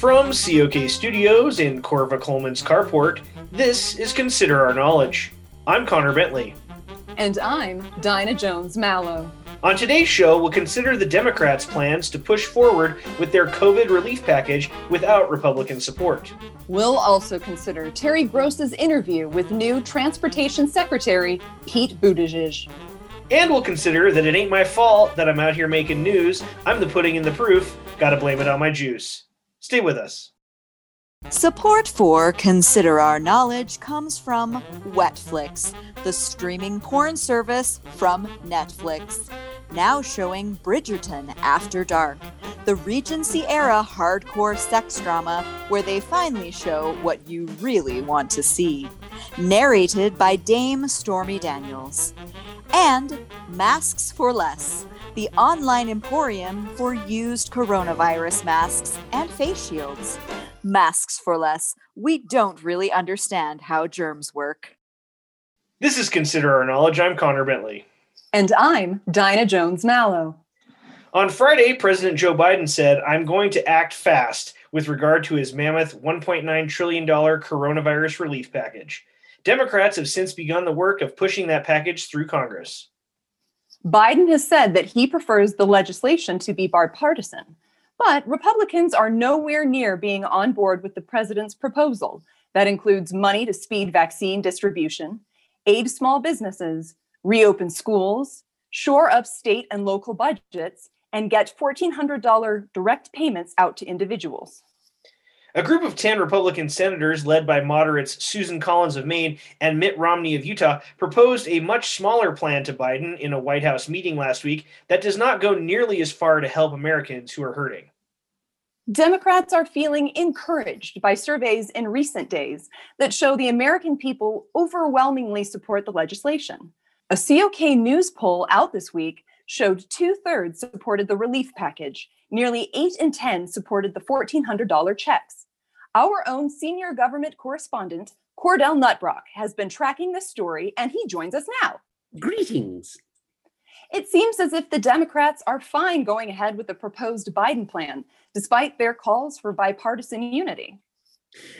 From COK Studios in Corva Coleman's carport, this is Consider Our Knowledge. I'm Connor Bentley. And I'm Dinah Jones Mallow. On today's show, we'll consider the Democrats' plans to push forward with their COVID relief package without Republican support. We'll also consider Terry Gross's interview with new Transportation Secretary Pete Buttigieg. And we'll consider that it ain't my fault that I'm out here making news. I'm the pudding in the proof. Gotta blame it on my juice. Stay with us. Support for Consider Our Knowledge comes from Wetflix, the streaming porn service from Netflix. Now showing Bridgerton After Dark, the Regency era hardcore sex drama where they finally show what you really want to see. Narrated by Dame Stormy Daniels. And Masks for Less, the online emporium for used coronavirus masks and face shields. Masks for Less. We don't really understand how germs work. This is Consider Our Knowledge. I'm Connor Bentley. And I'm Dinah Jones Mallow. On Friday, President Joe Biden said, I'm going to act fast with regard to his mammoth $1.9 trillion coronavirus relief package. Democrats have since begun the work of pushing that package through Congress. Biden has said that he prefers the legislation to be bipartisan, but Republicans are nowhere near being on board with the president's proposal that includes money to speed vaccine distribution, aid small businesses, reopen schools, shore up state and local budgets, and get $1,400 direct payments out to individuals. A group of 10 Republican senators, led by moderates Susan Collins of Maine and Mitt Romney of Utah, proposed a much smaller plan to Biden in a White House meeting last week that does not go nearly as far to help Americans who are hurting. Democrats are feeling encouraged by surveys in recent days that show the American people overwhelmingly support the legislation. A COK News poll out this week showed two thirds supported the relief package. Nearly 8 in 10 supported the $1,400 checks. Our own senior government correspondent, Cordell Nutbrock, has been tracking this story and he joins us now. Greetings. It seems as if the Democrats are fine going ahead with the proposed Biden plan, despite their calls for bipartisan unity.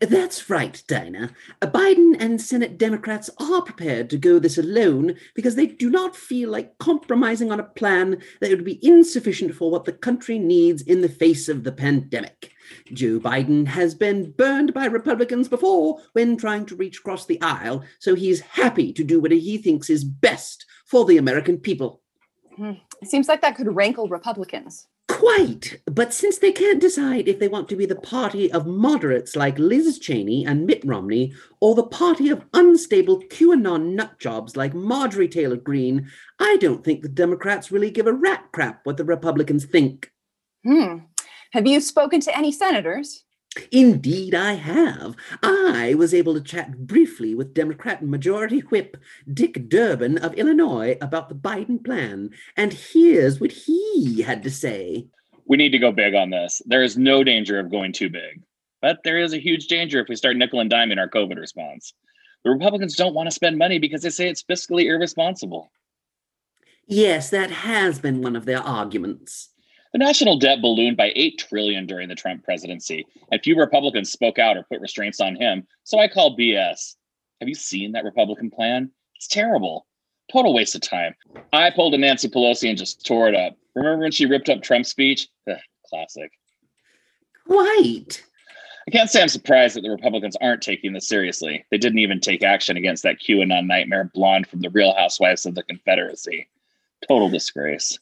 That's right, Dinah. Uh, Biden and Senate Democrats are prepared to go this alone because they do not feel like compromising on a plan that would be insufficient for what the country needs in the face of the pandemic. Joe Biden has been burned by Republicans before when trying to reach across the aisle, so he's happy to do what he thinks is best for the American people. Hmm. It seems like that could rankle Republicans. Quite. But since they can't decide if they want to be the party of moderates like Liz Cheney and Mitt Romney, or the party of unstable QAnon nutjobs like Marjorie Taylor Greene, I don't think the Democrats really give a rat crap what the Republicans think. Hmm. Have you spoken to any senators? Indeed, I have. I was able to chat briefly with Democrat Majority Whip Dick Durbin of Illinois about the Biden plan, and here's what he had to say. We need to go big on this. There is no danger of going too big, but there is a huge danger if we start nickel and diming our COVID response. The Republicans don't want to spend money because they say it's fiscally irresponsible. Yes, that has been one of their arguments. The national debt ballooned by 8 trillion during the Trump presidency, and few Republicans spoke out or put restraints on him. So I call BS. Have you seen that Republican plan? It's terrible. Total waste of time. I pulled a Nancy Pelosi and just tore it up. Remember when she ripped up Trump's speech? Ugh, classic. Quite. I can't say I'm surprised that the Republicans aren't taking this seriously. They didn't even take action against that QAnon nightmare blonde from the Real Housewives of the Confederacy. Total disgrace.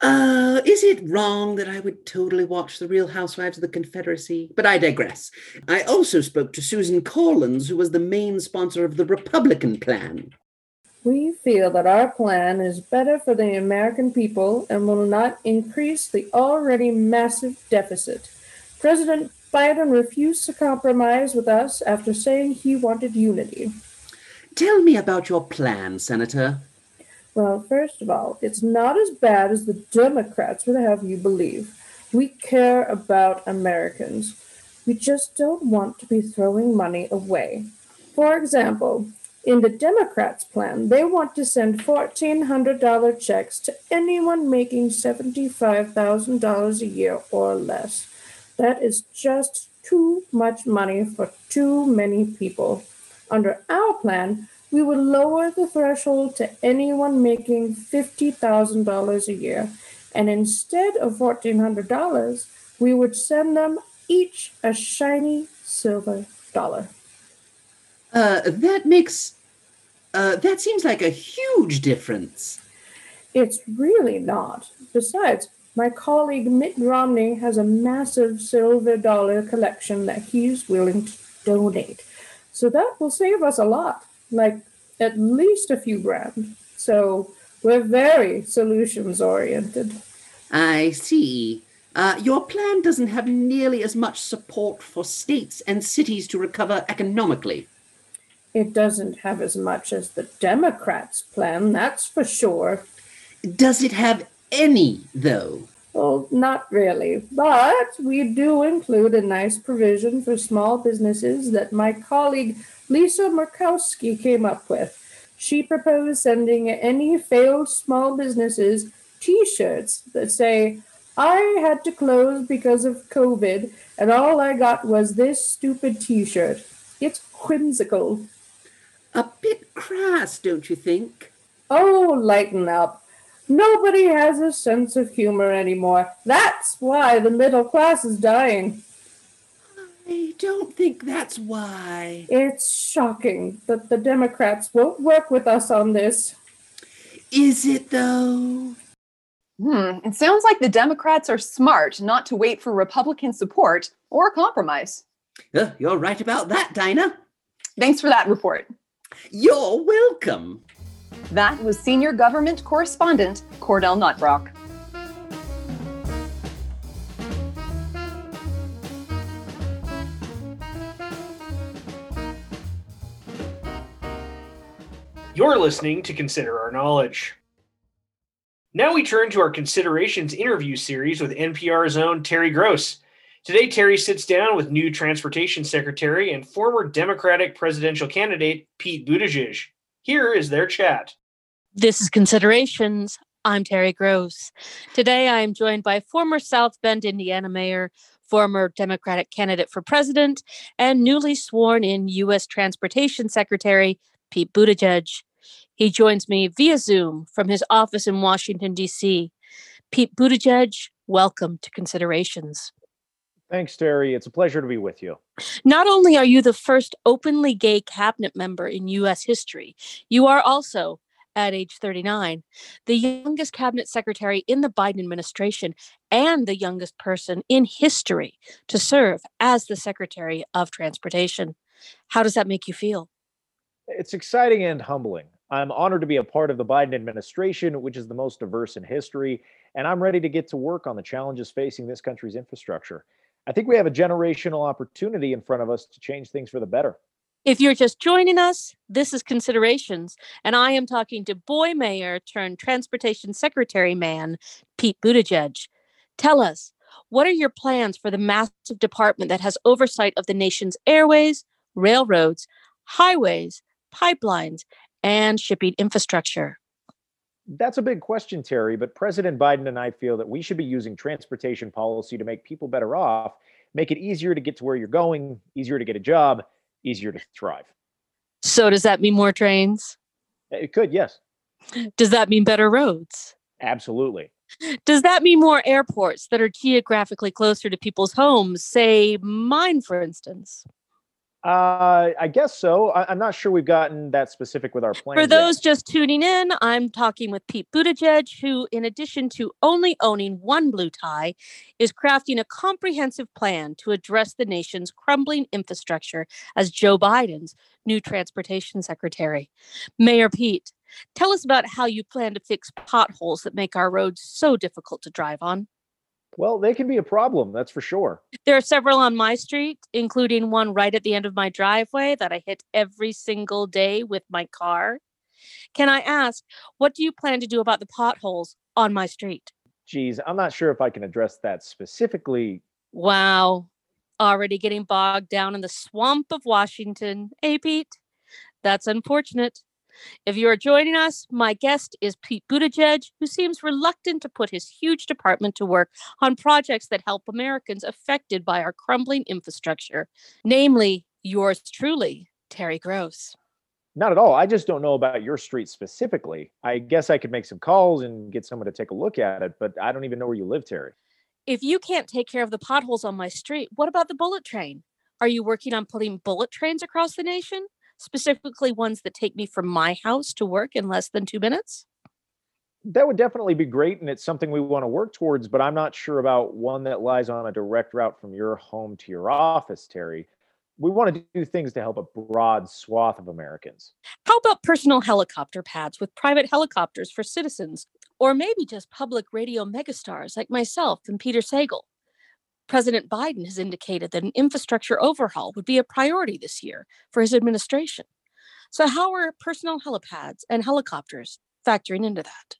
Uh, is it wrong that I would totally watch The Real Housewives of the Confederacy? But I digress. I also spoke to Susan Collins, who was the main sponsor of the Republican plan. We feel that our plan is better for the American people and will not increase the already massive deficit. President Biden refused to compromise with us after saying he wanted unity. Tell me about your plan, Senator. Well, first of all, it's not as bad as the Democrats would have you believe. We care about Americans. We just don't want to be throwing money away. For example, in the Democrats' plan, they want to send $1,400 checks to anyone making $75,000 a year or less. That is just too much money for too many people. Under our plan, we would lower the threshold to anyone making $50,000 a year. And instead of $1,400, we would send them each a shiny silver dollar. Uh, that makes. Uh, that seems like a huge difference. It's really not. Besides, my colleague Mitt Romney has a massive silver dollar collection that he's willing to donate. So that will save us a lot, like at least a few grand. So we're very solutions oriented. I see. Uh, your plan doesn't have nearly as much support for states and cities to recover economically. It doesn't have as much as the Democrats' plan, that's for sure. Does it have any, though? Well, not really, but we do include a nice provision for small businesses that my colleague Lisa Murkowski came up with. She proposed sending any failed small businesses t shirts that say, I had to close because of COVID, and all I got was this stupid t shirt. It's whimsical. A bit crass, don't you think? Oh, lighten up. Nobody has a sense of humor anymore. That's why the middle class is dying. I don't think that's why. It's shocking that the Democrats won't work with us on this. Is it, though? Hmm, it sounds like the Democrats are smart not to wait for Republican support or compromise. Uh, you're right about that, Dinah. Thanks for that report. You're welcome. That was senior government correspondent Cordell Nutbrock. You're listening to Consider Our Knowledge. Now we turn to our Considerations interview series with NPR's own Terry Gross. Today, Terry sits down with new Transportation Secretary and former Democratic presidential candidate Pete Buttigieg. Here is their chat. This is Considerations. I'm Terry Gross. Today I am joined by former South Bend, Indiana mayor, former Democratic candidate for president, and newly sworn in U.S. Transportation Secretary Pete Buttigieg. He joins me via Zoom from his office in Washington, D.C. Pete Buttigieg, welcome to Considerations. Thanks, Terry. It's a pleasure to be with you. Not only are you the first openly gay cabinet member in U.S. history, you are also, at age 39, the youngest cabinet secretary in the Biden administration and the youngest person in history to serve as the Secretary of Transportation. How does that make you feel? It's exciting and humbling. I'm honored to be a part of the Biden administration, which is the most diverse in history, and I'm ready to get to work on the challenges facing this country's infrastructure. I think we have a generational opportunity in front of us to change things for the better. If you're just joining us, this is Considerations, and I am talking to boy mayor turned transportation secretary man, Pete Buttigieg. Tell us, what are your plans for the massive department that has oversight of the nation's airways, railroads, highways, pipelines, and shipping infrastructure? That's a big question, Terry, but President Biden and I feel that we should be using transportation policy to make people better off, make it easier to get to where you're going, easier to get a job, easier to thrive. So, does that mean more trains? It could, yes. Does that mean better roads? Absolutely. Does that mean more airports that are geographically closer to people's homes, say mine, for instance? Uh, I guess so. I, am not sure we've gotten that specific with our plan. For those yet. just tuning in, I'm talking with Pete Buttigieg, who, in addition to only owning one blue tie, is crafting a comprehensive plan to address the nation's crumbling infrastructure as Joe Biden's new transportation secretary. Mayor Pete, tell us about how you plan to fix potholes that make our roads so difficult to drive on. Well, they can be a problem, that's for sure. There are several on my street, including one right at the end of my driveway that I hit every single day with my car. Can I ask, what do you plan to do about the potholes on my street? Geez, I'm not sure if I can address that specifically. Wow. Already getting bogged down in the swamp of Washington, eh, Pete? That's unfortunate. If you are joining us, my guest is Pete Buttigieg, who seems reluctant to put his huge department to work on projects that help Americans affected by our crumbling infrastructure, namely yours truly, Terry Gross. Not at all. I just don't know about your street specifically. I guess I could make some calls and get someone to take a look at it, but I don't even know where you live, Terry. If you can't take care of the potholes on my street, what about the bullet train? Are you working on putting bullet trains across the nation? Specifically, ones that take me from my house to work in less than two minutes? That would definitely be great, and it's something we want to work towards, but I'm not sure about one that lies on a direct route from your home to your office, Terry we want to do things to help a broad swath of Americans. How about personal helicopter pads with private helicopters for citizens, or maybe just public radio megastars like myself and Peter Sagal? President Biden has indicated that an infrastructure overhaul would be a priority this year for his administration. So, how are personal helipads and helicopters factoring into that?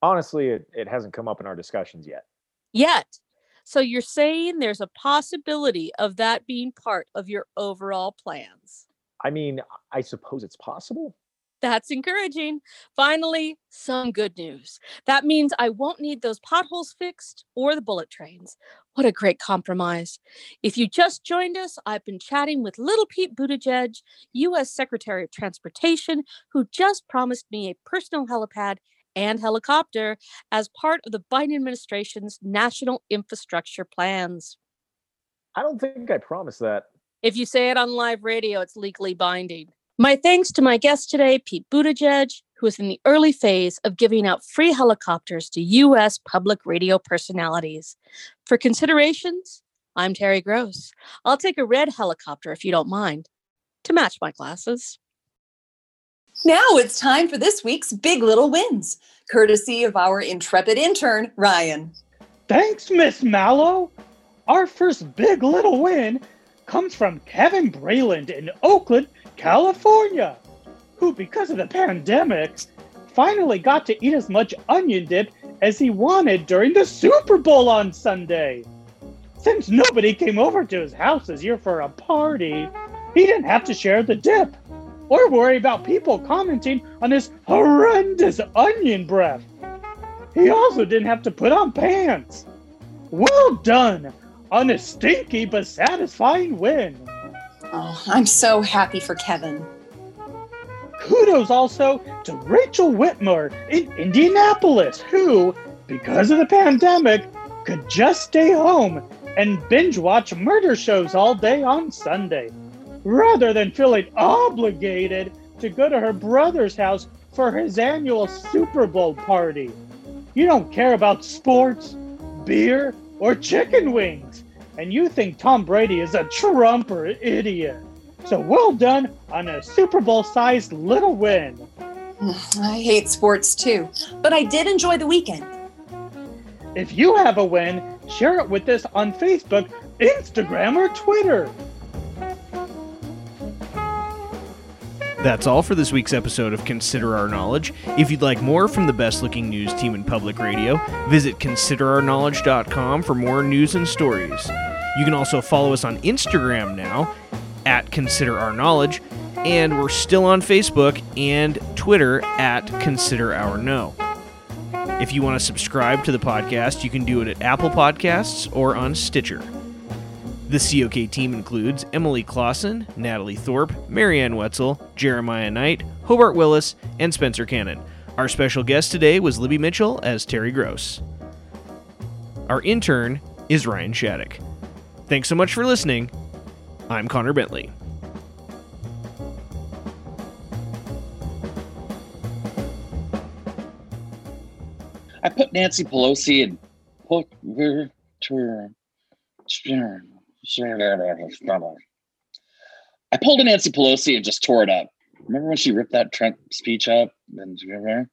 Honestly, it, it hasn't come up in our discussions yet. Yet. So you're saying there's a possibility of that being part of your overall plans. I mean, I suppose it's possible. That's encouraging. Finally, some good news. That means I won't need those potholes fixed or the bullet trains. What a great compromise. If you just joined us, I've been chatting with little Pete Buttigieg, U.S. Secretary of Transportation, who just promised me a personal helipad and helicopter as part of the Biden administration's national infrastructure plans. I don't think I promised that. If you say it on live radio, it's legally binding. My thanks to my guest today, Pete Buttigieg, who is in the early phase of giving out free helicopters to U.S. public radio personalities. For considerations, I'm Terry Gross. I'll take a red helicopter if you don't mind, to match my glasses. Now it's time for this week's Big Little Wins, courtesy of our intrepid intern, Ryan. Thanks, Miss Mallow. Our first Big Little Win comes from Kevin Brayland in Oakland, California, who, because of the pandemic, finally got to eat as much onion dip as he wanted during the Super Bowl on Sunday. Since nobody came over to his house this year for a party, he didn't have to share the dip or worry about people commenting on his horrendous onion breath. He also didn't have to put on pants. Well done on a stinky but satisfying win. Oh, I'm so happy for Kevin. Kudos also to Rachel Whitmore in Indianapolis, who, because of the pandemic, could just stay home and binge watch murder shows all day on Sunday rather than feeling obligated to go to her brother's house for his annual Super Bowl party. You don't care about sports, beer, or chicken wings, and you think Tom Brady is a trumper idiot. So well done on a Super Bowl sized little win. I hate sports too, but I did enjoy the weekend. If you have a win, share it with us on Facebook, Instagram, or Twitter. That's all for this week's episode of Consider Our Knowledge. If you'd like more from the best looking news team in public radio, visit considerourknowledge.com for more news and stories. You can also follow us on Instagram now at Consider Our Knowledge, and we're still on Facebook and Twitter at Consider Our Know. If you want to subscribe to the podcast, you can do it at Apple Podcasts or on Stitcher. The COK team includes Emily Clausen, Natalie Thorpe, Marianne Wetzel, Jeremiah Knight, Hobart Willis, and Spencer Cannon. Our special guest today was Libby Mitchell as Terry Gross. Our intern is Ryan Shattuck. Thanks so much for listening. I'm Connor Bentley. I put Nancy Pelosi and put her I pulled a Nancy Pelosi and just tore it up. Remember when she ripped that Trump speech up? And remember?